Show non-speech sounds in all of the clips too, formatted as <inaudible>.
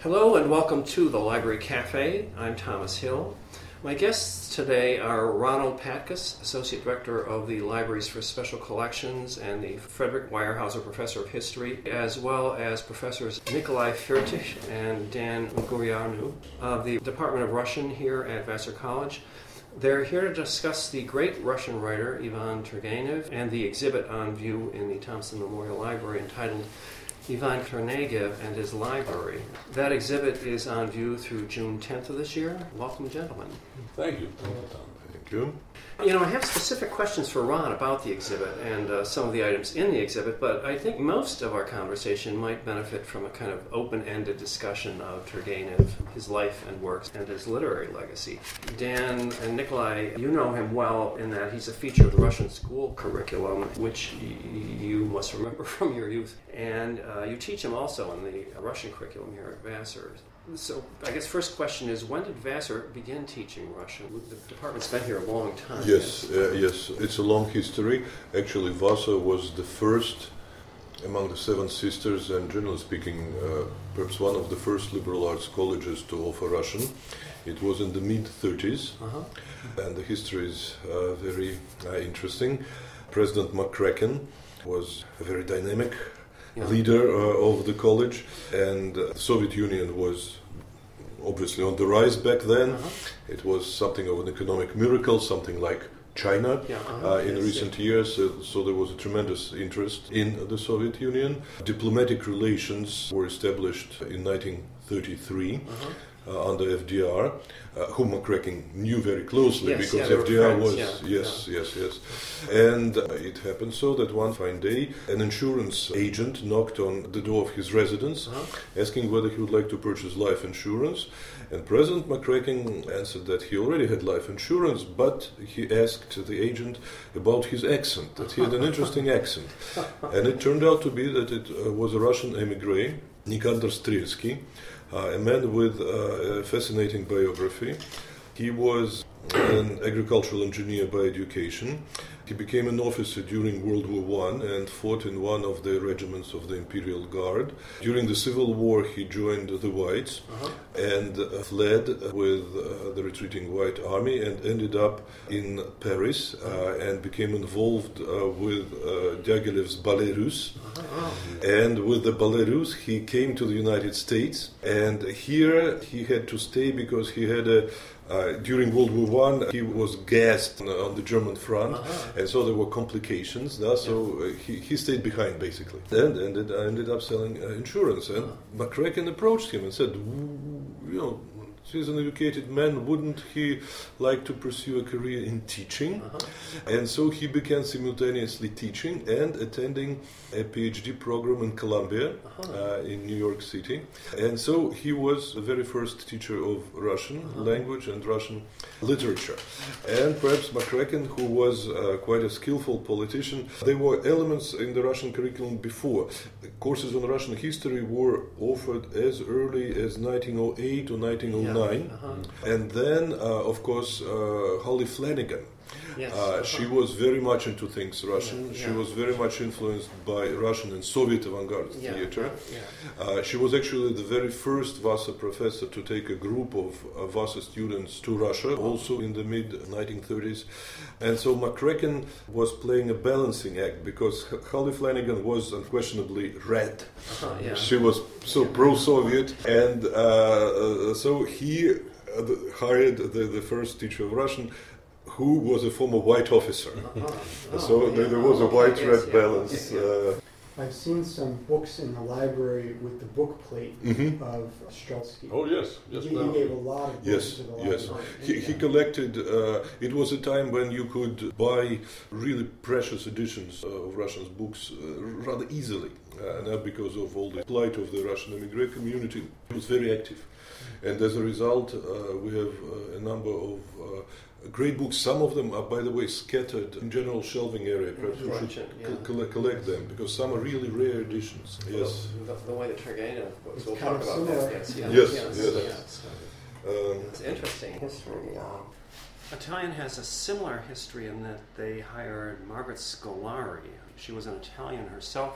Hello and welcome to the Library Cafe. I'm Thomas Hill. My guests today are Ronald Patkus, Associate Director of the Libraries for Special Collections and the Frederick Weyerhaeuser Professor of History, as well as Professors Nikolai Firtich and Dan Ungurianu of the Department of Russian here at Vassar College. They're here to discuss the great Russian writer Ivan Turgenev and the exhibit on view in the Thompson Memorial Library entitled Ivan Turgenev and his library. That exhibit is on view through June 10th of this year. Welcome, gentlemen. Thank you. You know, I have specific questions for Ron about the exhibit and uh, some of the items in the exhibit, but I think most of our conversation might benefit from a kind of open ended discussion of Turgenev, his life and works, and his literary legacy. Dan and Nikolai, you know him well in that he's a feature of the Russian school curriculum, which y- you must remember <laughs> from your youth, and uh, you teach him also in the Russian curriculum here at Vassar. So, I guess first question is when did Vassar begin teaching Russian? The department's been here a long time. Yes, uh, yes, it's a long history. Actually, Vassar was the first among the seven sisters, and generally speaking, uh, perhaps one of the first liberal arts colleges to offer Russian. It was in the mid 30s, Uh-huh. and the history is uh, very uh, interesting. President McCracken was a very dynamic. Leader uh, of the college, and uh, the Soviet Union was obviously on the rise back then. Uh-huh. It was something of an economic miracle, something like China Yeah, uh-huh. uh, in Yes, recent years. Uh, so there was a tremendous interest in the Soviet Union. Diplomatic relations were established in 1933. Uh-huh. Uh, under FDR, uh, whom McCracken knew very closely Yes, because yeah, FDR friends, was yeah, yes, yes, yes, and uh, it happened so that one fine day, an insurance agent knocked on the door of his residence, Uh-huh. asking whether he would like to purchase life insurance. And President McCracken answered that he already had life insurance, but he asked the agent about his accent, that he had an interesting <laughs> accent. And it turned out to be that it uh, was a Russian emigre, Nikandr Strelsky, uh, a man with uh, a fascinating biography. He was an agricultural engineer by education. He became an officer during World War One and fought in one of the regiments of the Imperial Guard. During the Civil War, he joined the Whites Uh-huh. and uh, fled with uh, the retreating White Army and ended up in Paris uh, and became involved uh, with uh, Diaghilev's Ballet Russe. Uh-huh. And with the Ballet Russe, he came to the United States, and here he had to stay because he had a. Uh, during World War One, he was gassed on, on the German front, Uh-huh. and so there were complications. no? So uh, he, he stayed behind basically, and ended ended up selling uh, insurance. And McCracken approached him and said, "You know, he's an educated man. Wouldn't he like to pursue a career in teaching?" Uh-huh. And so he began simultaneously teaching and attending a PhD program in Columbia Uh-huh. uh, in New York City. And so he was the very first teacher of Russian language and Russian literature. And perhaps McCracken, who was uh, quite a skillful politician, there were elements in the Russian curriculum before. Courses on Russian history were offered as early as 1908 or 1909. Uh-huh. And then, uh, of course, uh, Hallie Flanagan. Yes. Uh, she was very much into things Russian. She yeah. was very much influenced by Russian and Soviet avant-garde Yeah, theater. yeah. Uh, she was actually the very first Vassar professor to take a group of uh, Vassar students to Russia, also in the mid 1930s. And so McCracken was playing a balancing act because Hallie Flanagan was unquestionably red. Uh-huh. She was so pro-Soviet, and uh, uh, so he uh, hired the, the first teacher of Russian, who was a former white officer. Uh-huh. <laughs> so Oh, there, yeah. there was a Oh, white-red yes, yeah. balance. Yeah, Uh, I've seen some books in the library with the book plate mhm. of Strelsky. Oh yes, yes. he, he gave a lot of books Yes, to the yes. library. He, he collected. Uh, it was a time when you could buy really precious editions of Russian books uh, rather easily, uh, not because of all the plight of the Russian immigrant community. It was very active, and as a result, uh, we have uh, a number of. Great books. Some of them are, by the way, scattered in general shelving area. Perhaps we should Collection, yeah. co- collect, collect them because some are really rare editions. Yes. The, the way the Turgenev was, It's we'll talk about similar. that. Yes, yes, Yes, yes, yes. yes. Um, It's interesting history. Um, Italian has a similar history in that they hired Margaret Scolari. She was an Italian herself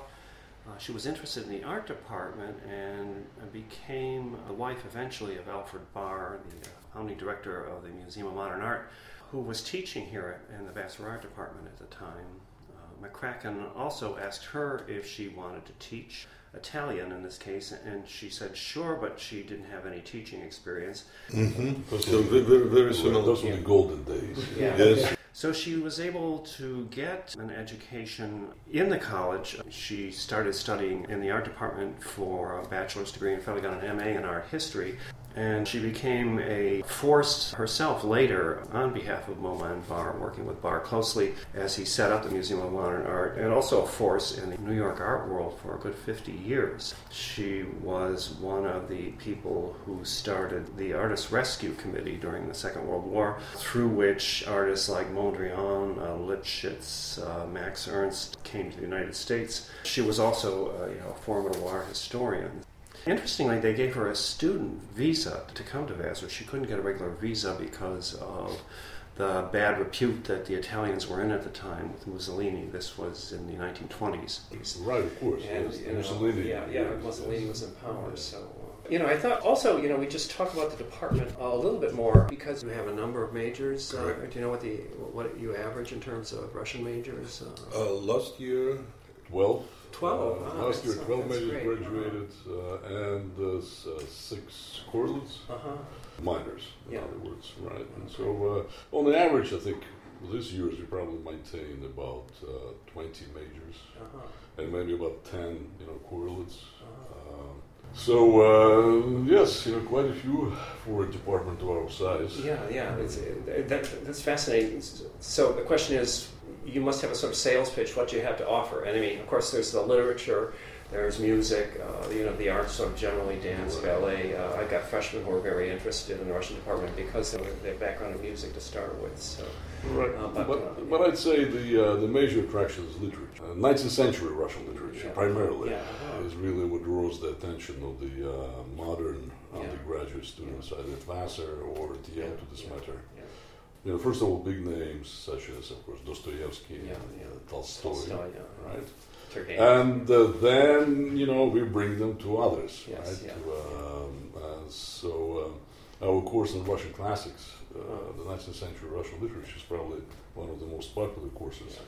Uh, she was interested in the art department and became the wife eventually of Alfred Barr, the uh, founding director of the Museum of Modern Art, who was teaching here in the Vassar Art Department at the time. Uh, McCracken also asked her if she wanted to teach Italian in this case, and she said sure, but she didn't have any teaching experience. Mm-hmm. So very, very, very similar. Those were the golden days. Yeah. Yes. So she was able to get an education in the college. She started studying in the art department for a bachelor's degree and finally got an MA in art history. And she became a force herself later on behalf of MoMA and Barr, working with Barr closely as he set up the Museum of Modern Art, and also a force in the New York art world for a good 50 years. She was one of the people who started the Artist Rescue Committee during the Second World War, through which artists like Mondrian, uh, Lipchitz, uh, Max Ernst came to the United States. She was also uh, you know, a formidable art historian. Interestingly, they gave her a student visa to come to Vassar. She couldn't get a regular visa because of the bad repute that the Italians were in at the time with Mussolini. This was in the 1920s. Right, of course. And, yes. you know, Mussolini. yeah, yeah, yes, Mussolini yes. was in power. So, uh, you know, I thought also, you know, we just talked about the department a little bit more because you have a number of majors. Uh, do you know what the what you average in terms of Russian majors? Uh, Uh, last year, 12. 12, Uh, last year, 12 majors graduated uh, and uh, uh, six correlates, uh-huh. minors, in Yeah. other words, right? And so, uh, on the average, I think this year we probably maintained about uh, 20 majors Uh-huh. and maybe about 10, you know, correlates. Uh-huh. Um, so, uh, yes, you know, quite a few for a department of our size. Yeah, yeah, it's, that, that's fascinating. So the question is, you must have a sort of sales pitch. What do you have to offer? And I mean, of course, there's the literature, there's music, uh, you know, the arts, sort of generally dance, ballet. Uh, I've got freshmen who are very interested in the Russian department because of their background in music to start with. So, Right, Uh, but, but, but, uh, I'd say the uh, the major attraction is literature. Uh, 19th century Russian literature, Yeah. primarily, Yeah, uh-huh. is really what draws the attention of the uh, modern Yeah. undergraduate students, either Vassar or Yeah, to this yeah, matter. yeah. You know, first of all, big names such as, of course, Dostoevsky, Yeah, and yeah. uh, Tolstoy, Tolstoy, yeah. right? Turgenev. And uh, then, you know, we bring them to others, Yes, right? yeah. To, um, uh, so, um, our course in Russian classics, uh, the 19th century Russian literature, is probably one of the most popular courses.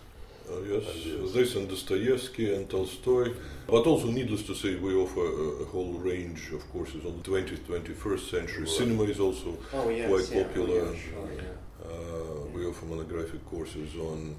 uh, yes, Ideas. this and Dostoevsky and Tolstoy. But also, needless to say, we offer a, a whole range of courses on the 20th, 21st century. Right. Cinema is also oh, yes, quite yeah, popular. Oh, yeah, sure, yeah. Uh, we offer monographic courses on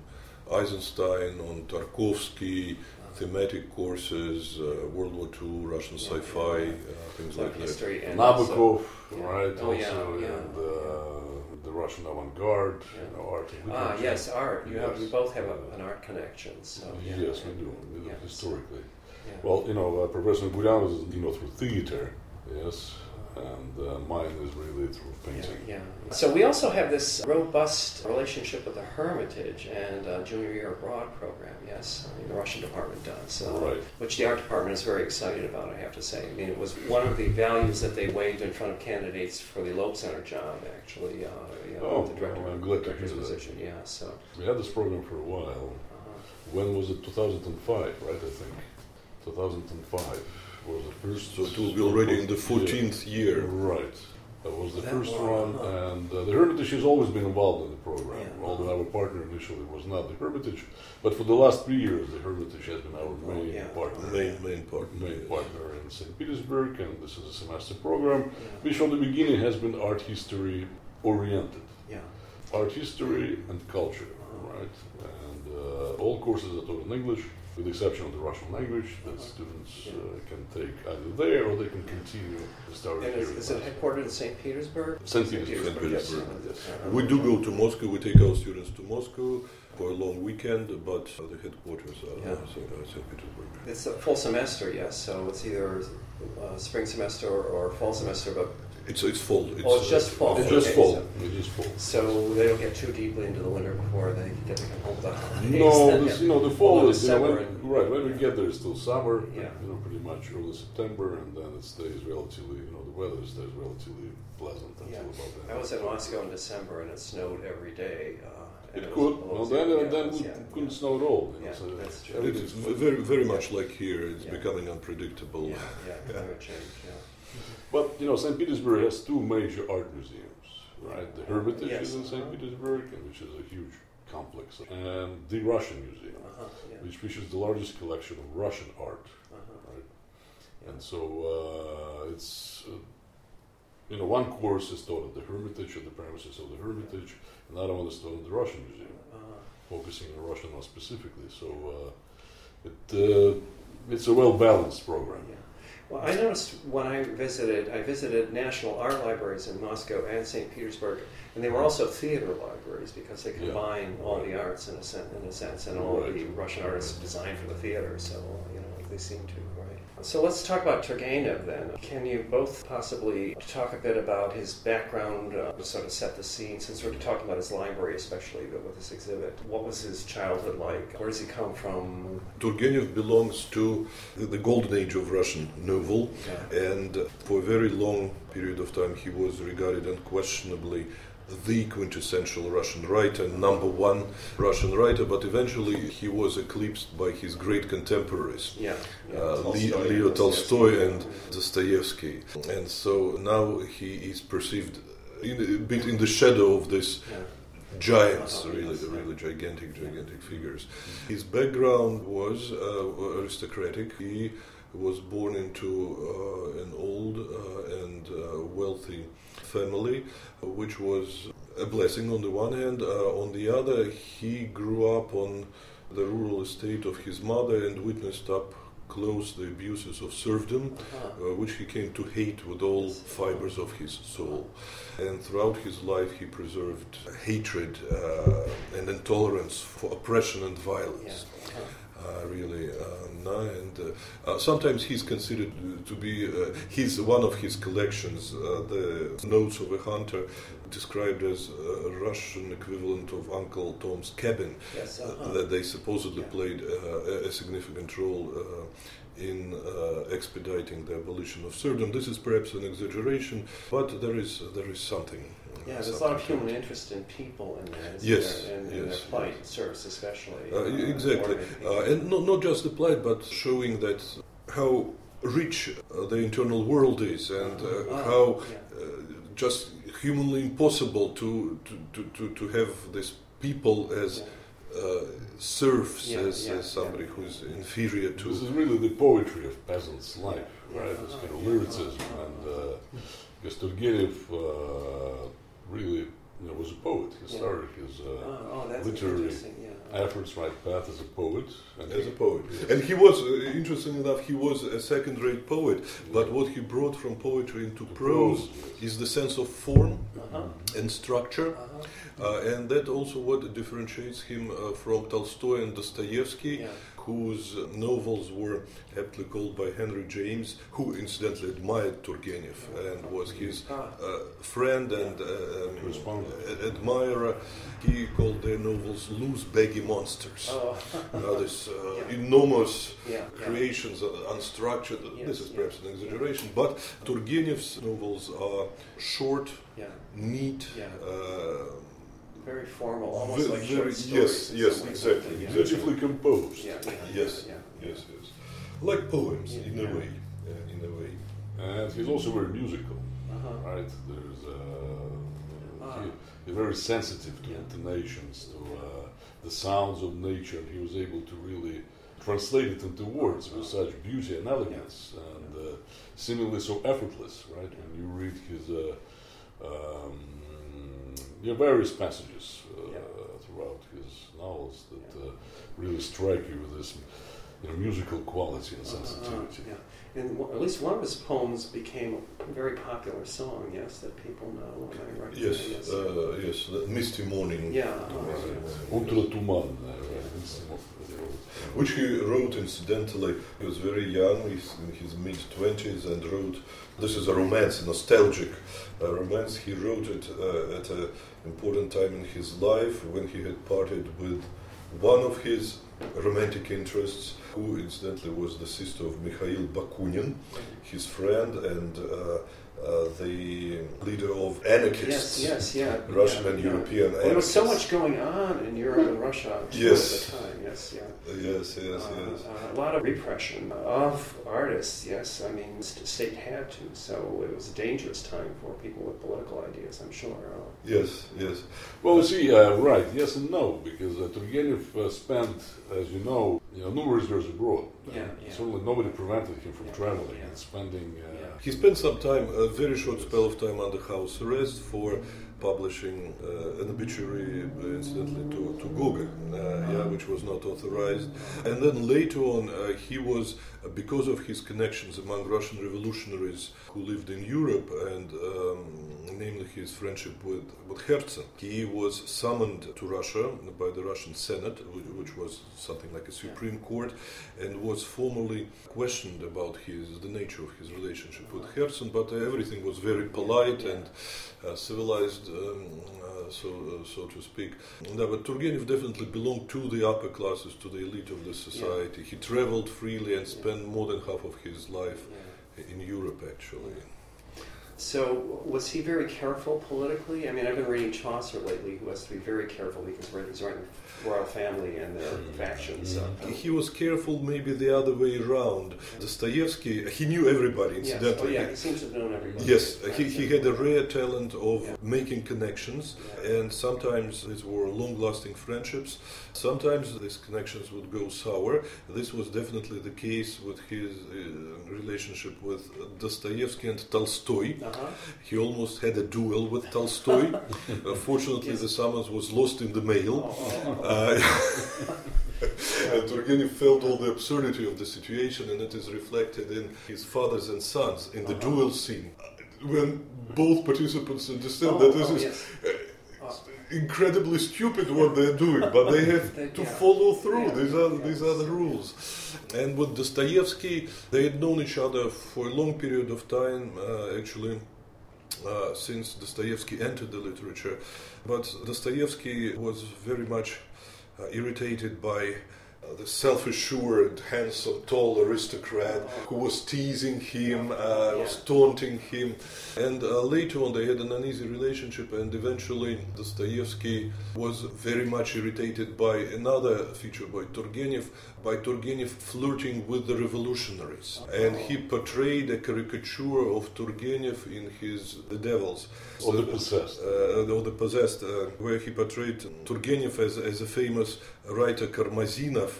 Eisenstein, on Tarkovsky, thematic courses, uh, World War II, Russian Yeah, sci-fi, yeah. uh, things Like like that. history and also- Nabokov, Yeah. right? Oh, yeah, also, yeah, and uh, yeah. the Russian avant-garde, Yeah. you know, art Ah, literature. yes, art. You have, Yes. you both have a, an art connection. So yeah, yes, we do, Yeah. historically. Yeah. Well, you know, uh, Professor Gurianov is, you know, through theater, yes, and uh, mine is really through painting. yeah. So we also have this robust relationship with the Hermitage and uh, Junior Year Abroad program. Yes, I mean, the Russian department does. Uh, Right. Which the art department is very excited about. I have to say. I mean, it was one of the values that they waved in front of candidates for the Loeb Center job. Actually, uh, you know, Oh, the director, I'm glad to hear that. position. Yeah. So. We had this program for a while. Uh, When was it? 2005, right? I think 2005 was the first. So it will be already in the 14th year. Right. That was the That first long, one, and uh, the Hermitage has always been involved in the program. Yeah. Although our partner initially was not the Hermitage, but for the last three years, the Hermitage has been our main yeah. partner. Main, main part. Main partner in St. Petersburg, and this is a semester program, yeah. which from the beginning has been art history oriented. Yeah. Art history and culture, right? And uh, all courses are taught in English, with the exception of the Russian language that students uh, can take either there or they can continue to start And here. is, is it headquartered in St. Petersburg? St. Petersburg. St. Petersburg. yes. We do go to Moscow. We take our students to Moscow for a long weekend, but uh, the headquarters are Yeah. St. uh, St. Petersburg. It's a full semester, yes. So it's either uh, spring semester or, or fall semester, but It's it's fall. It's, Oh, it's just uh, fall. It's just Okay, full. It's just full. so they don't get too deeply into the winter before they get to home the holidays. No, this, you know, the fall is, you know, December when, and- right, when we get there, it's still summer, Yeah. you know, pretty much early September, and then it stays relatively, you know, the weather stays relatively pleasant until Yeah. about then. I was in Moscow in December and it snowed every day. Uh, It could. Well, then, Yeah, uh, then that's- it yeah, couldn't yeah. snow at all. you know, Yeah, so that's true. It's v- very, very much like here. It's Yeah. becoming unpredictable. Yeah, yeah, <laughs> climate change, yeah. But you know, St. Petersburg has two major art museums, right? The Hermitage Yes. is in St. Petersburg, which is a huge complex, and the Russian Museum, Uh-huh, yeah, which features the largest collection of Russian art, uh-huh. right? Yeah. And so uh, it's, uh, you know, one course is taught at the Hermitage, at the premises of the Hermitage, and another one is taught at the Russian Museum, Uh-huh. focusing on Russian art specifically. So uh, it uh, it's a well balanced program. Yeah. Well, I noticed when I visited, I visited national art libraries in Moscow and St. Petersburg, and they were also theater libraries because they Yeah. combine all Right. the arts in a, sen- in a sense, and all Right. the Russian artists designed for the theater. So you know, they seem to. So let's talk about Turgenev then. Can you both possibly talk a bit about his background, uh, to sort of set the scene, since we're talking about his library, especially with this exhibit? What was his childhood like? Where does he come from? Turgenev belongs to the- the golden age of Russian novel, Yeah. and for a very long period of time he was regarded unquestionably the quintessential Russian writer, number one Russian writer, but eventually he was eclipsed by his great contemporaries. Yeah, yeah, uh, Tolstoy Leo Tolstoy and Dostoevsky. And so now he is perceived in, a bit in the shadow of this Yeah. giants, Uh-huh, really, really gigantic, gigantic figures. His background was uh, aristocratic. He was born into uh, an old uh, and uh, wealthy family, which was a blessing on the one hand. Uh, on the other, he grew up on the rural estate of his mother and witnessed up close the abuses of serfdom Uh-huh. uh, which he came to hate with all fibers of his soul. And throughout his life, he preserved hatred uh, and intolerance for oppression and Yeah. violence. Uh-huh. Uh, really, no, and uh, uh, sometimes he's considered to be uh, he's one of his collections, uh, the Notes of a Hunter, described as a Russian equivalent of Uncle Tom's Cabin Yes. uh, Uh-huh. that they supposedly Yeah. played uh, a- significant role uh, in uh, expediting the abolition of serfdom. This is perhaps an exaggeration, but there is there is something. Yeah, there's a lot of human interest in people in there. isn't Yes, there? And, and yes, their plight, service especially. Uh, uh, exactly, uh, and not, not just the plight, but showing that how rich uh, the internal world is, and uh, Ah, how yeah. uh, just humanly impossible to to, to, to, to have these people as Yeah. uh, serfs, Yeah, as, yeah, as somebody yeah. who's inferior to. This is really the poetry of peasants' life, Yeah. right? This kind of lyricism, and uh, because Turgenev uh, really you know, was a poet. He Yeah. started his uh, Oh, oh, literary. Yeah. efforts right path as a poet, and as a poet. And he was, uh, interesting enough, he was a second rate poet, but what he brought from poetry into the prose yes. is the sense of form Uh-huh. and structure. Uh-huh. Uh, and that also what differentiates him uh, from Tolstoy and Dostoevsky, Yeah. Whose uh, novels were aptly called by Henry James, who incidentally admired Turgenev and was his Ah. uh, friend and uh, um, admirer. He called their novels loose, baggy monsters. Oh. <laughs> Uh, this uh, Yeah. enormous yeah. yeah. creations, uh, unstructured. Yes, this is yeah. perhaps an exaggeration, but Turgenev's novels are short, Yeah. neat. Very formal, almost like very- short yes, stories. in yes, exactly? Yeah. beautifully composed. Yeah. yeah, yes, yes, yes. Like poems, in a way. uh, in a way. And he's also very musical, Uh-huh. right? There's uh, Ah. he, he's very sensitive to intonations, to uh, the sounds of nature, and he was able to really translate it into words with such beauty and elegance, and uh, seemingly so effortless, right? When you read his uh, um, yeah, various passages uh, yeah. throughout his novels that yeah. uh, really strike you with this you know, musical quality and uh, uh, sensitivity. Uh, yeah. And w- at least one of his poems became a very popular song, yes, that people know. And I yes, yes, uh, yes Misty Morning. Yeah. Which he wrote incidentally. He was very young, he's in his mid 20s, and wrote. This is a romance, a nostalgic uh, romance. He wrote it uh, at an important time in his life when he had parted with one of his romantic interests, who incidentally was the sister of Mikhail Bakunin, his friend and uh, uh, the leader of anarchists. Yes, yes, yeah. Russian yeah, and yeah. European Well, there was so much going on in Europe and Russia Yes. at the time. Yes, yeah. Yes, yes, Uh, yes. uh, a lot of repression of artists. Yes, I mean, the state had to. So it was a dangerous time for people with political ideas. I'm sure. Yes, yes. Well, you see, uh, right, yes and no, because uh, Turgenev uh, spent, as you know, you know, numerous years abroad. Yeah, And yeah. Certainly nobody prevented him from Yeah, traveling yeah. and spending. Uh, Yeah. He spent some time, a very short spell of time under house arrest for publishing uh, an obituary, uh, incidentally, to, to Gogol, uh, yeah, which was not authorized. And then later on, uh, he was, because of his connections among Russian revolutionaries who lived in Europe, and um, namely his friendship with, with Herzen, he was summoned to Russia by the Russian Senate, which was something like a Supreme Court, and was formally questioned about his the nature of his relationship with Herzen, but everything was very polite and uh, civilized, um, uh, so uh, so to speak. No, but Turgenev definitely belonged to the upper classes, to the elite of the society. He traveled freely and spent more than half of his life yeah. in Europe, actually. So was he very careful politically? I mean, I've been reading Chaucer lately, who has to be very careful because he's writing the royal family and their factions. Uh, He was careful, maybe the other way around. Dostoevsky, he knew everybody, yes. Oh, incidentally. yeah, he seems to have known everybody. Yes, Right, he, he had a rare talent of Yeah. making connections, Yeah. and sometimes these were long lasting friendships. Sometimes these connections would go sour. This was definitely the case with his uh, relationship with Dostoevsky and Tolstoy. Uh-huh. He almost had a duel with Tolstoy. <laughs> uh, fortunately, Yes. the summons was lost in the mail. Oh, oh, oh. Uh, <laughs> and Turgenev felt all the absurdity of the situation, and it is reflected in his fathers and sons in the Uh-huh. duel scene. When both participants understand Oh, that this oh, is yes. Oh. incredibly stupid what they're doing, but they have <laughs> They- to yeah. follow through. Yeah, These are yeah. these are the rules. And with Dostoevsky, they had known each other for a long period of time, uh, actually. Uh, since Dostoevsky entered the literature, but Dostoevsky was very much uh, irritated by the self-assured, handsome, tall aristocrat who was teasing him, uh, was taunting him, and uh, later on they had an uneasy relationship, and eventually Dostoevsky was very much irritated by another feature by Turgenev, by Turgenev flirting with the revolutionaries, and he portrayed a caricature of Turgenev in his The Devils. Or the possessed. Uh, or the possessed, uh, where he portrayed Turgenev as, as a famous writer Karmazinov,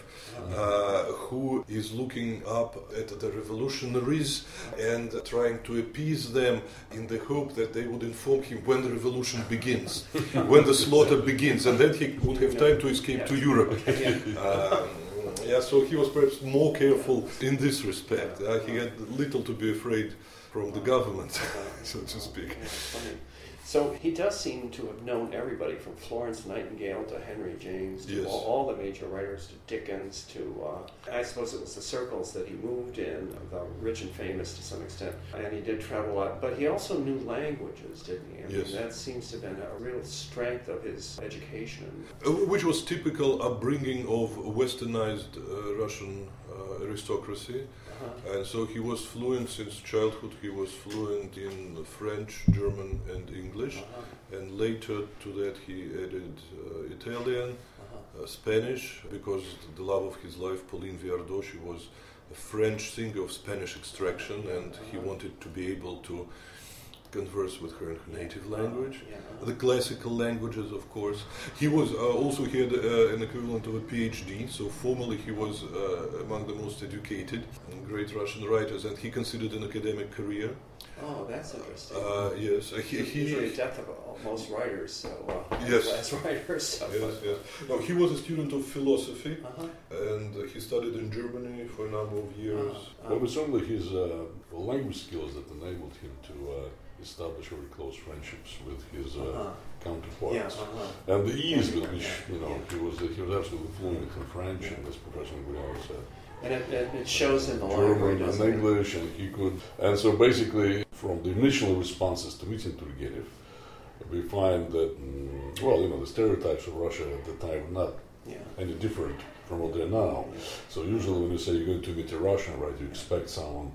uh, who is looking up at the revolutionaries and trying to appease them in the hope that they would inform him when the revolution begins, <laughs> when the slaughter begins, and then he would have time to escape to Europe. <laughs> Um, yeah, so he was perhaps more careful in this respect. Uh, he had little to be afraid from the government, <laughs> so to speak. So he does seem to have known everybody from Florence Nightingale to Henry James to Yes. all, all the major writers to Dickens to uh, I suppose it was the circles that he moved in, the rich and famous to some extent, and he did travel a lot. But he also knew languages, didn't he? I Yes. mean, that seems to have been a real strength of his education. Uh, Which was typical upbringing of westernized uh, Russian uh, aristocracy. Uh-huh. And so he was fluent since childhood. He was fluent in French, German, and English. Uh-huh. And later to that, he added uh, Italian, Uh-huh. uh, Spanish, because the love of his life, Pauline Viardot, she was a French singer of Spanish extraction, and he wanted to be able to converse with her in her native language. Yeah. The classical languages, of course. He was uh, also he had uh, an equivalent of a PhD. So formally, he was uh, among the most educated and great Russian writers, and he considered an academic career. Oh, that's interesting. Uh, yes, uh, he, he Usually the death of most writers, so uh, Yes. class writers. So, yes, yes. No, he was a student of philosophy, Uh-huh. and uh, he studied in Germany for a number of years. Uh-huh. Well, but certainly his uh, language skills that enabled him to uh, establish very close friendships with his uh, Uh-huh. counterparts. Yeah, uh-huh. And the ease with which, yeah, you know, yeah. he was he was absolutely fluent in French, and as Professor Guillaume said, And it, it, it shows in the library, German and doesn't it? English, and he could. And so basically, from the initial responses to meeting Turgenev, we find that, mm, well, you know, the stereotypes of Russia at the time were not Yeah. any different from what they're now. So usually when you say you're going to meet a Russian, right, you expect someone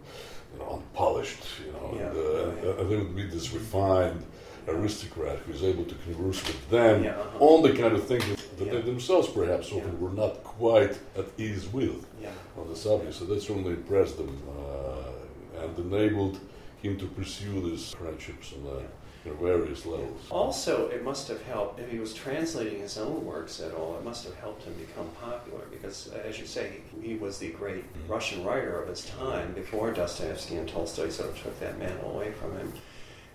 unpolished, you know, Yeah, and, uh, and they would be this refined aristocrat who's able to converse with them Yeah, uh-huh. on the kind of things that, that Yeah. they themselves perhaps often were not quite at ease with on the subject. So that certainly impressed them uh, and enabled him to pursue these friendships on uh, know, various levels. Also, it must have helped, if he was translating his own works at all, it must have helped him become popular because, as you say, he was the great mm-hmm. Russian writer of his time before Dostoevsky and Tolstoy sort of took that mantle away from him.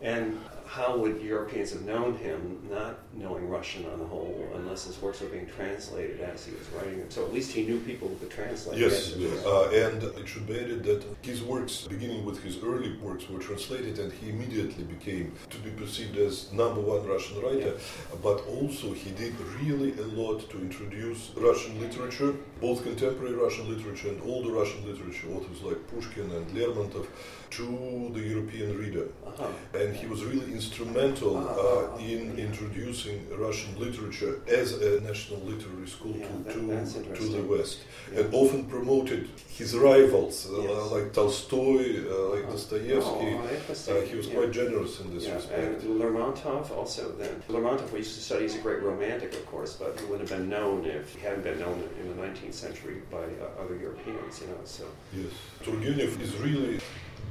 And how would Europeans have known him, not knowing Russian on the whole, unless his works were being translated as he was writing them? So at least he knew people who could translate. Yes, it. uh, and it should be added that his works, beginning with his early works, were translated, and he immediately became to be perceived as number one Russian writer. But also, he did really a lot to introduce Russian literature, both contemporary Russian literature and older Russian literature, authors like Pushkin and Lermontov, to the European reader. Uh-huh. And he was really instrumental uh, in introducing Russian literature as a national literary school Yeah, to, to, to the. West Yeah. and often promoted his rivals uh, Yes. like Tolstoy, uh, like Uh-huh. Dostoevsky. Oh. Uh, he was Yeah. quite generous in this respect. and Lermontov also then. Lermontov we used to study, he's a great romantic, of course, but he wouldn't have been known if he hadn't been known in the 19th century by uh, other Europeans, you know, so. Yes. Turgenev is really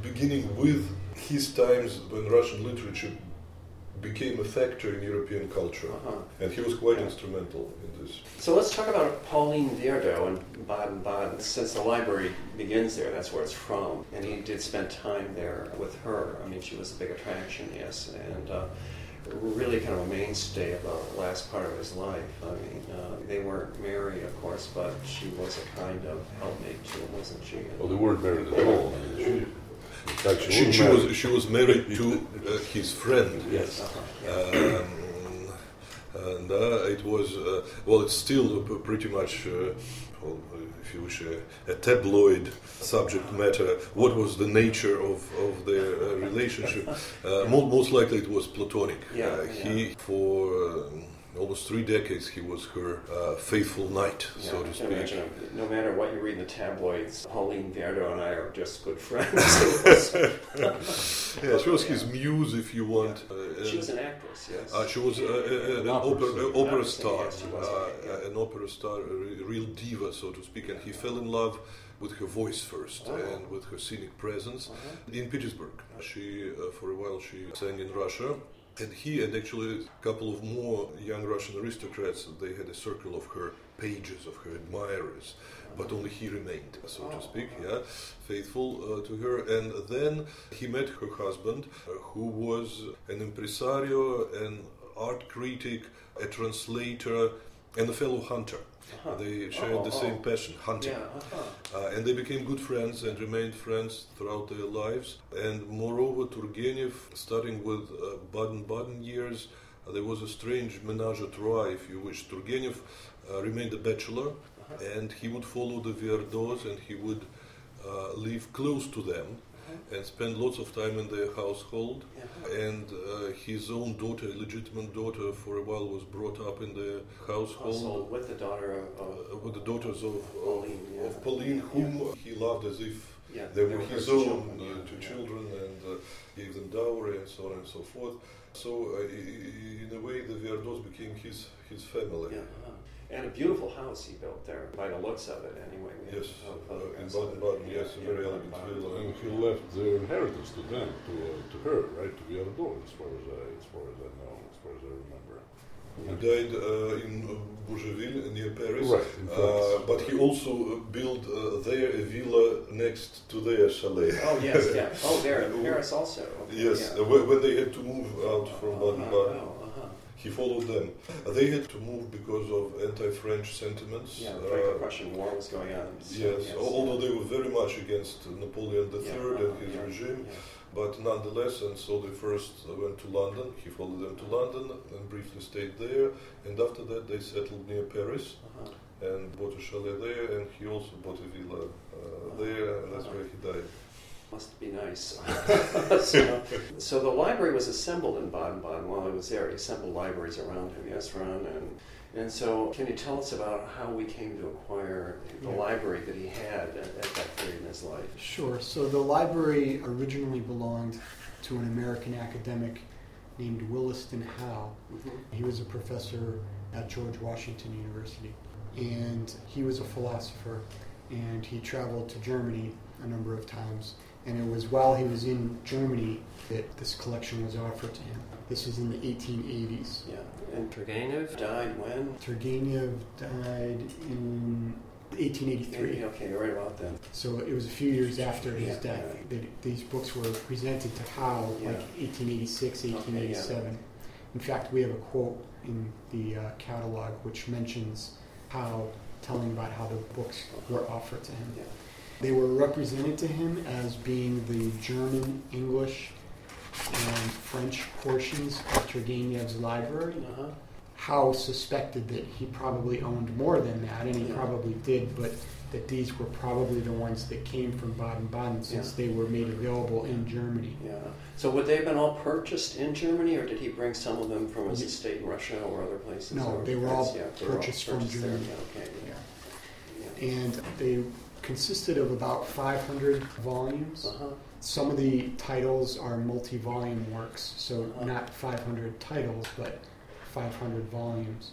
beginning with his times when Russian literature became a factor in European culture. Uh-huh. And he was quite Yeah. instrumental in this. So let's talk about Pauline Viardot in Baden-Baden. Since the library begins there, that's where it's from. And he did spend time there with her. I mean, she was a big attraction, yes, and uh, really kind of a mainstay of the last part of his life. I mean, uh, they weren't married, of course, but she was a kind of helpmate to him, wasn't she? Well, they weren't married at all. I mean, she, in fact, she, She, was she married. was she was married to uh, his friend. Yes. Uh-huh, yeah. Um, and uh, it was uh, well, it's still pretty much. Uh, well, if you wish, a, a tabloid subject matter. What was the nature of, of their uh, relationship? <laughs> Uh, mo- most likely it was platonic. Yeah, Uh, he, for um almost three decades, he was her uh, faithful knight, Yeah, so to speak. imagine. No matter what you read in the tabloids, Pauline Viardot and I are just good friends. <laughs> Yeah, she was his muse, if you want. Uh, she was an actress, yes. Uh, she was an opera opera, singer. opera Opera singer, star, yes, she was, yeah. an opera star, a real diva, so to speak, and he fell in love with her voice first Oh. and with her scenic presence Uh-huh. in Petersburg. She, uh, for a while, she sang in Russia. And he and actually a couple of more young Russian aristocrats, they had a circle of her pages, of her admirers, but only he remained, so to Oh. speak, yeah, faithful uh, to her. And then he met her husband, uh, who was an impresario, an art critic, a translator, and a fellow hunter. Uh-huh. They shared Oh, the oh. same passion, hunting. Yeah, uh-huh. Uh, and they became good friends and remained friends throughout their lives. And moreover, Turgenev, starting with uh, Baden-Baden years, uh, there was a strange menage a trois, if you wish. Turgenev uh, remained a bachelor, Uh-huh. and he would follow the Viardots, and he would uh, live close to them. And spend lots of time in their household. And uh, his own daughter, illegitimate daughter, for a while was brought up in the household. Also with the daughter of, Uh, of with the daughters of, of, Pauline, yeah. of Pauline, whom he loved as if yeah, they were his children, own uh, yeah, two yeah. children and uh, gave them dowry and so on and so forth. So, uh, in a way, the Viardots became his, his family. Uh-huh. And a beautiful house he built there, by the looks of it, anyway. We Yes, have uh, photographs in. Baden-Baden, yes, Yeah, very yeah, elegant villa. And he left the inheritance to them, to, uh, to her, right, to Viardot, as far as I, as far as I know, as far as I remember. He died uh, in uh, Bougival near Paris. Right, in Uh, but he also uh, built uh, there a villa next to their chalet. Oh, yes, yeah. <laughs> Oh, there, in Paris also. Okay, Yes, yeah. uh, when when they had to move out from Uh-huh, Baden-Baden. Uh-huh. He followed them. Uh, They had to move because of anti-French sentiments. Yeah, the Uh, Franco-Prussian War was going on. so, yes, al- although they were very much against Napoleon III Yeah, and uh-huh, his yeah, regime, yeah. but nonetheless, and so they first uh, went to London. He followed them to London and briefly stayed there. And after that, they settled near Paris Uh-huh. and bought a chalet there. And he also bought a villa uh, there, and that's where he died. Must be nice. <laughs> so, so the library was assembled in Baden-Baden while he was there. He assembled libraries around him, yes, Ron, and And so, can you tell us about how we came to acquire the Yeah. library that he had at, at that period in his life? Sure. So the library originally belonged to an American academic named Williston Hough. Mm-hmm. He was a professor at George Washington University. And he was a philosopher. And he traveled to Germany a number of times. And it was while he was in Germany that this collection was offered to him. This was in the 1880s. Yeah. And Turgenev died when? Turgenev died in 1883. Okay, right about then. So it was a few years after his Yeah, death yeah. that these books were presented to Hough, Yeah. like 1886, 1887. In fact, we have a quote in the uh, catalog which mentions Hough telling about how the books were offered to him. They were represented to him as being the German, English, and French portions of Turgenev's library. Uh-huh. Hough suspected that he probably owned more than that, and he Yeah. probably did, but that these were probably the ones that came from Baden-Baden since Yeah. they were made available in Germany. Yeah. So would they have been all purchased in Germany, or did he bring some of them from his estate in Russia or other places? No, they were all yeah, they were purchased from there. Germany. Yeah, okay. Yeah. And they consisted of about 500 volumes. Uh-huh. Some of the titles are multi-volume works, so Uh-huh. not 500 titles, but 500 volumes.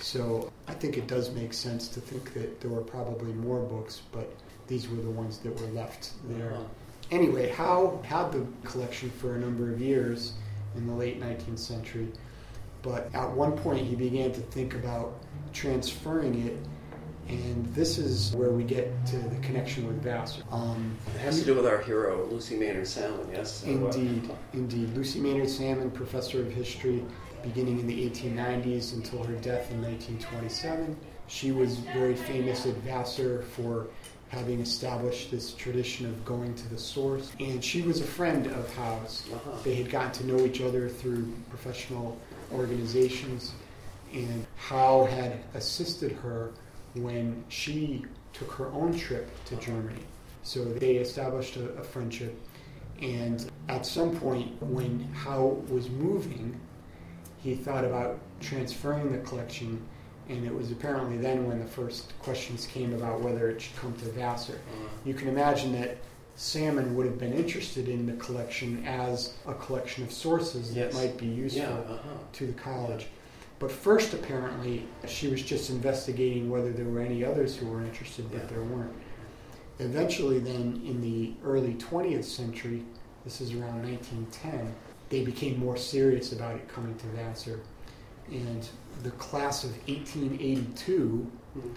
So I think it does make sense to think that there were probably more books, but these were the ones that were left there. Uh-huh. Anyway, Hough had the collection for a number of years in the late 19th century, but at one point he began to think about transferring it, and this is where we get to the connection with Vassar. Um, It has to do with our hero, Lucy Maynard Salmon, yes? Indeed, indeed. Lucy Maynard Salmon, professor of history, beginning in the 1890s until her death in 1927. She was very famous at Vassar for having established this tradition of going to the source. And she was a friend of Hough's. Uh-huh. They had gotten to know each other through professional organizations, and Hough had assisted her when she took her own trip to Germany. So they established a, a friendship. And at some point, when Hough was moving, he thought about transferring the collection. And it was apparently then when the first questions came about whether it should come to Vassar. Uh, You can imagine that Salmon would have been interested in the collection as a collection of sources Yes. that might be useful yeah, uh-huh. to the college. But first, apparently, she was just investigating whether there were any others who were interested, but Yeah. there weren't. Eventually, then, in the early 20th century, this is around 1910, they became more serious about it coming to Vassar. And the class of 1882 Mhm.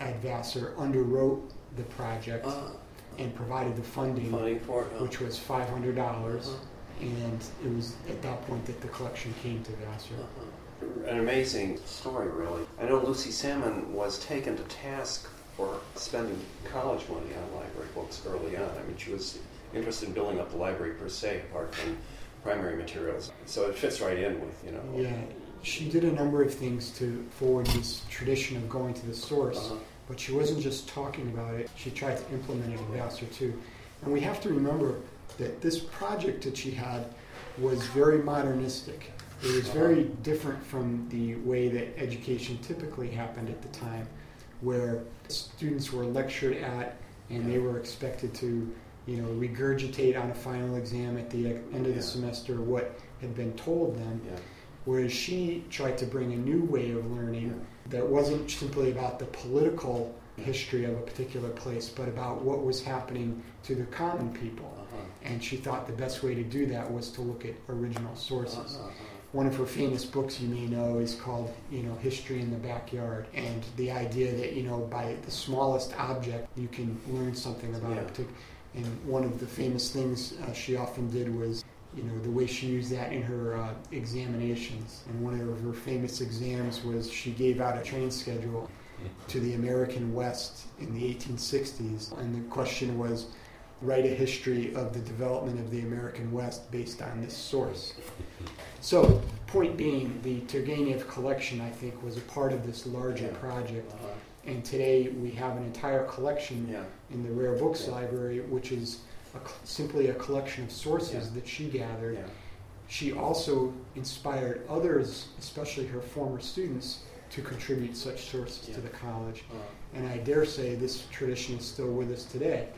at Vassar underwrote the project Uh, and provided the funding, funding for it. huh? which was $500. Uh-huh. And it was at that point that the collection came to Vassar. An amazing story, really. I know Lucy Salmon was taken to task for spending college money on library books early on. I mean, she was interested in building up the library per se, apart from primary materials. So it fits right in with, you know. Yeah, she did a number of things to forward this tradition of going to the source, Uh-huh. but she wasn't just talking about it, she tried to implement it in Vassar too. And we have to remember that this project that she had was very modernistic. It was very different from the way that education typically happened at the time, where students were lectured at and they were expected to, you know, regurgitate on a final exam at the end of the semester what had been told them. Yeah. Whereas she tried to bring a new way of learning that wasn't simply about the political history of a particular place, but about what was happening to the common people. Uh-huh. And she thought the best way to do that was to look at original sources. Uh-huh. One of her famous books you may know is called, you know, History in the Backyard. And the idea that, you know, by the smallest object you can learn something about Yeah. particular. And one of the famous things uh, she often did was, you know, the way she used that in her uh, examinations. And one of her famous exams was she gave out a train schedule to the American West in the 1860s. And the question was write a history of the development of the American West based on this source. So, point being, the Turgenev collection, I think, was a part of this larger Yeah. project. Uh-huh. And today we have an entire collection Yeah. in the Rare Books Yeah. Library, which is a, simply a collection of sources that she gathered. She also inspired others, especially her former students, to contribute such sources to the college. Uh, And I dare say this tradition is still with us today.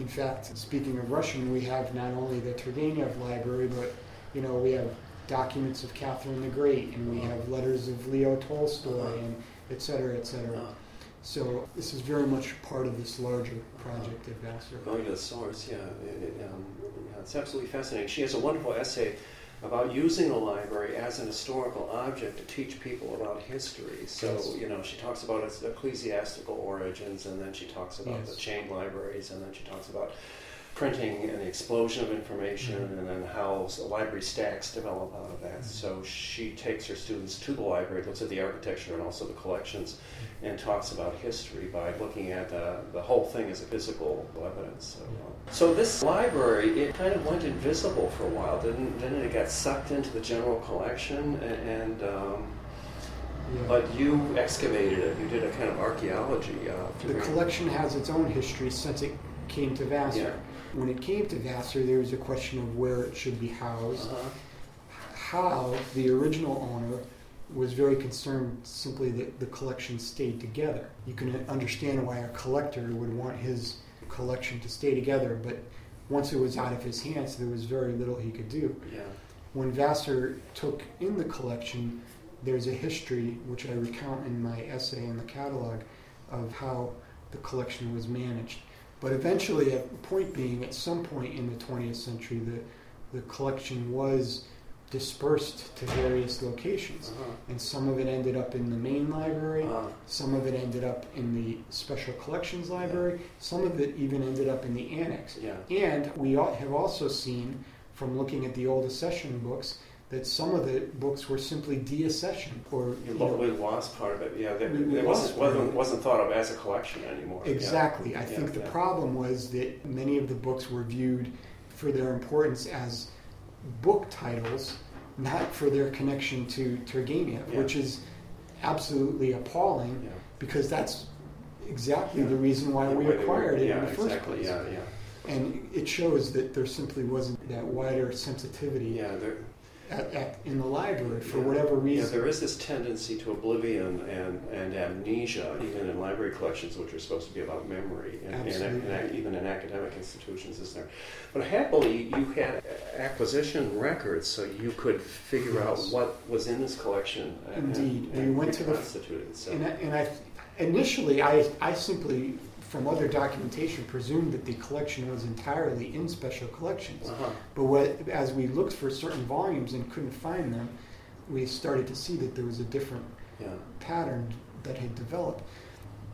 Uh-huh. In fact, speaking of Russian, we have not only the Turgenev Library, but you know we have documents of Catherine the Great, and we have letters of Leo Tolstoy, and et cetera, et cetera. Uh, So this is very much part of this larger project at Vassar. Going to the source, yeah, it, it, um, yeah, it's absolutely fascinating. She has a wonderful essay about using a library as an historical object to teach people about history. So, Yes. you know, she talks about its ecclesiastical origins, and then she talks about Yes. the chain libraries, and then she talks about printing and the explosion of information, Mhm. and then how s- library stacks develop out of that. Mhm. So she takes her students to the library, looks at the architecture and also the collections, and talks about history by looking at uh, the whole thing as a physical evidence. So, uh, so this library, it kind of went invisible for a while, didn't? Didn't it? Got sucked into the general collection, and, and um, Yeah. but you excavated it. You did a kind of archaeology. Uh, The collection has its own history since it came to Vassar. Yeah. When it came to Vassar, there was a question of where it should be housed. Uh-huh. How the original owner was very concerned simply that the collection stayed together. You can understand why a collector would want his collection to stay together, but once it was out of his hands, there was very little he could do. Yeah. When Vassar took in the collection, there's a history, which I recount in my essay in the catalog, of how the collection was managed. But eventually, at point being, at some point in the 20th century, the, the collection was dispersed to various locations. Uh-huh. And some of it ended up in the main library, Uh, some of it ended up in the special collections library, some of it even ended up in the annex. yeah. And we have also seen from looking at the old accession books that some of the books were simply deaccession or You know, we lost part of it. Yeah. There, We- we it wasn't wasn't, wasn't thought of as a collection anymore. Yeah. exactly. I Yeah, think the yeah. problem was that many of the books were viewed for their importance as book titles, not for their connection to Turgenev, Yeah. which is absolutely appalling Yeah. because that's exactly Yeah. the reason why we acquired it in the first exactly. place. Yeah, yeah. And it shows that there simply wasn't that wider sensitivity Yeah, there, at, at, in the library for Yeah. whatever yeah, reason. there is this tendency to oblivion and, and amnesia, even in library collections, which are supposed to be about memory, and, and, and even in academic institutions, is there? But happily, you had acquisition records, so you could figure out what was in this collection. and- Indeed. and, We went to the- so. And, I, and I, initially, I, I simply, from other documentation, presumed that the collection was entirely in special collections. Uh-huh. But what, as we looked for certain volumes and couldn't find them, we started to see that there was a different Yeah. pattern that had developed.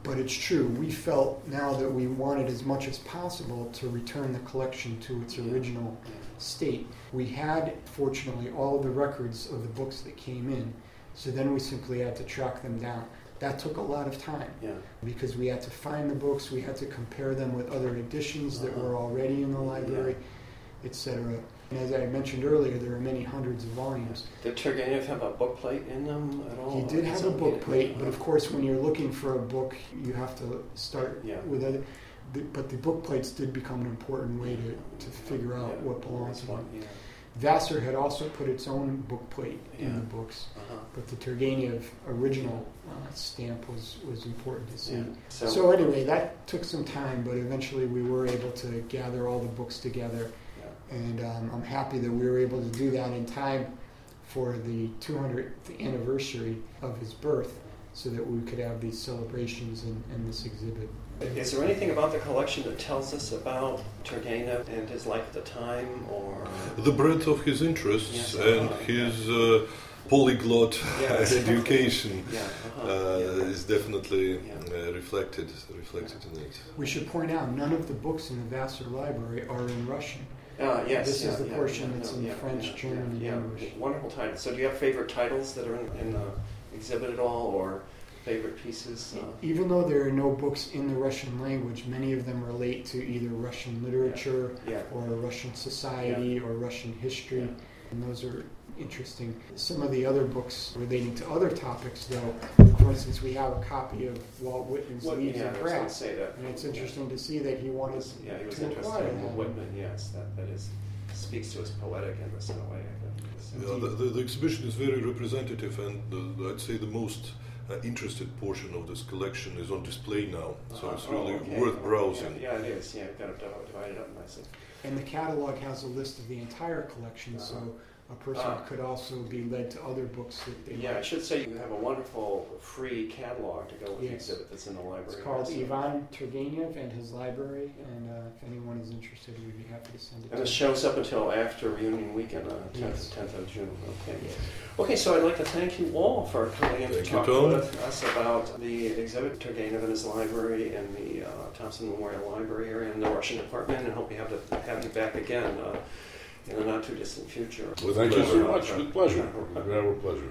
But it's true, we felt now that we wanted as much as possible to return the collection to its Yeah. original state. We had, fortunately, all the records of the books that came in, so then we simply had to track them down. That took a lot of time Yeah. because we had to find the books, we had to compare them with other editions that uh-huh. were already in the library, etc. And as I mentioned earlier, there are many hundreds of volumes. Did Turgenev have a book plate in them at all? He did have a book plate, uh-huh. but of course, when you're looking for a book, you have to start Yeah. with other. But the book plates did become an important way to, to figure out Yeah, what belongs to Yeah. Vassar had also put its own book plate in Yeah. the books, Uh-huh. but the Turgenev original uh, stamp was, was important to see. Yeah. So, So anyway, that took some time, but eventually we were able to gather all the books together, yeah. and um, I'm happy that we were able to do that in time for the 200th anniversary of his birth, so that we could have these celebrations and, and this exhibit. Is there anything about the collection that tells us about Turgenev and his life at the time, or The breadth of his interests Yes, and uh-huh, his uh, polyglot Yes. <laughs> education yeah, uh-huh, uh, yeah. is definitely Yeah. uh, reflected reflected in it. We should point out none of the books in the Vassar Library are in Russian. Uh, yes, This is the yeah, portion yeah, that's no, in yeah, French, yeah, German, and yeah, yeah. English. Wonderful titles. So, do you have favorite titles that are in, in the exhibit at all, or favorite pieces? Uh, Even though there are no books in the Russian language, many of them relate to either Russian literature yeah, or Russian society or Russian history, Yeah. and those are interesting. Some of the other books relating to other topics, though, for instance, we have a copy of Walt Whitman's What, Leaves yeah, I of was going to Grass, say that. and it's interesting to see that he wanted Yeah, he was to interested in that. Whitman. Yes, that that is speaks to his poetic interest in a way. I think. Yeah, the, the, the exhibition is very representative and uh, I'd say the most uh, interested portion of this collection is on display now, so it's Oh, really okay. worth browsing. Yeah, yeah, it is. Yeah, I've got it divided up nicely. And the catalog has a list of the entire collection, so a person Ah. could also be led to other books that they Yeah, I should say you have a wonderful free catalog to go with the exhibit that's in the library. It's called So- Ivan Turgenev and his library, and uh, if anyone is interested, we'd be happy to send it And to it you. shows up until after reunion weekend, on tenth, Yes. tenth of June. Okay. Yes. Okay, so I'd like to thank you all for coming in to Thank you, talk Tom. with us about the exhibit Turgenev and his library in the uh, Thompson Memorial Library area in the Russian Department, and hope we have to have you back again uh, in the not too distant future. Well, thank you so much. With pleasure. With our pleasure.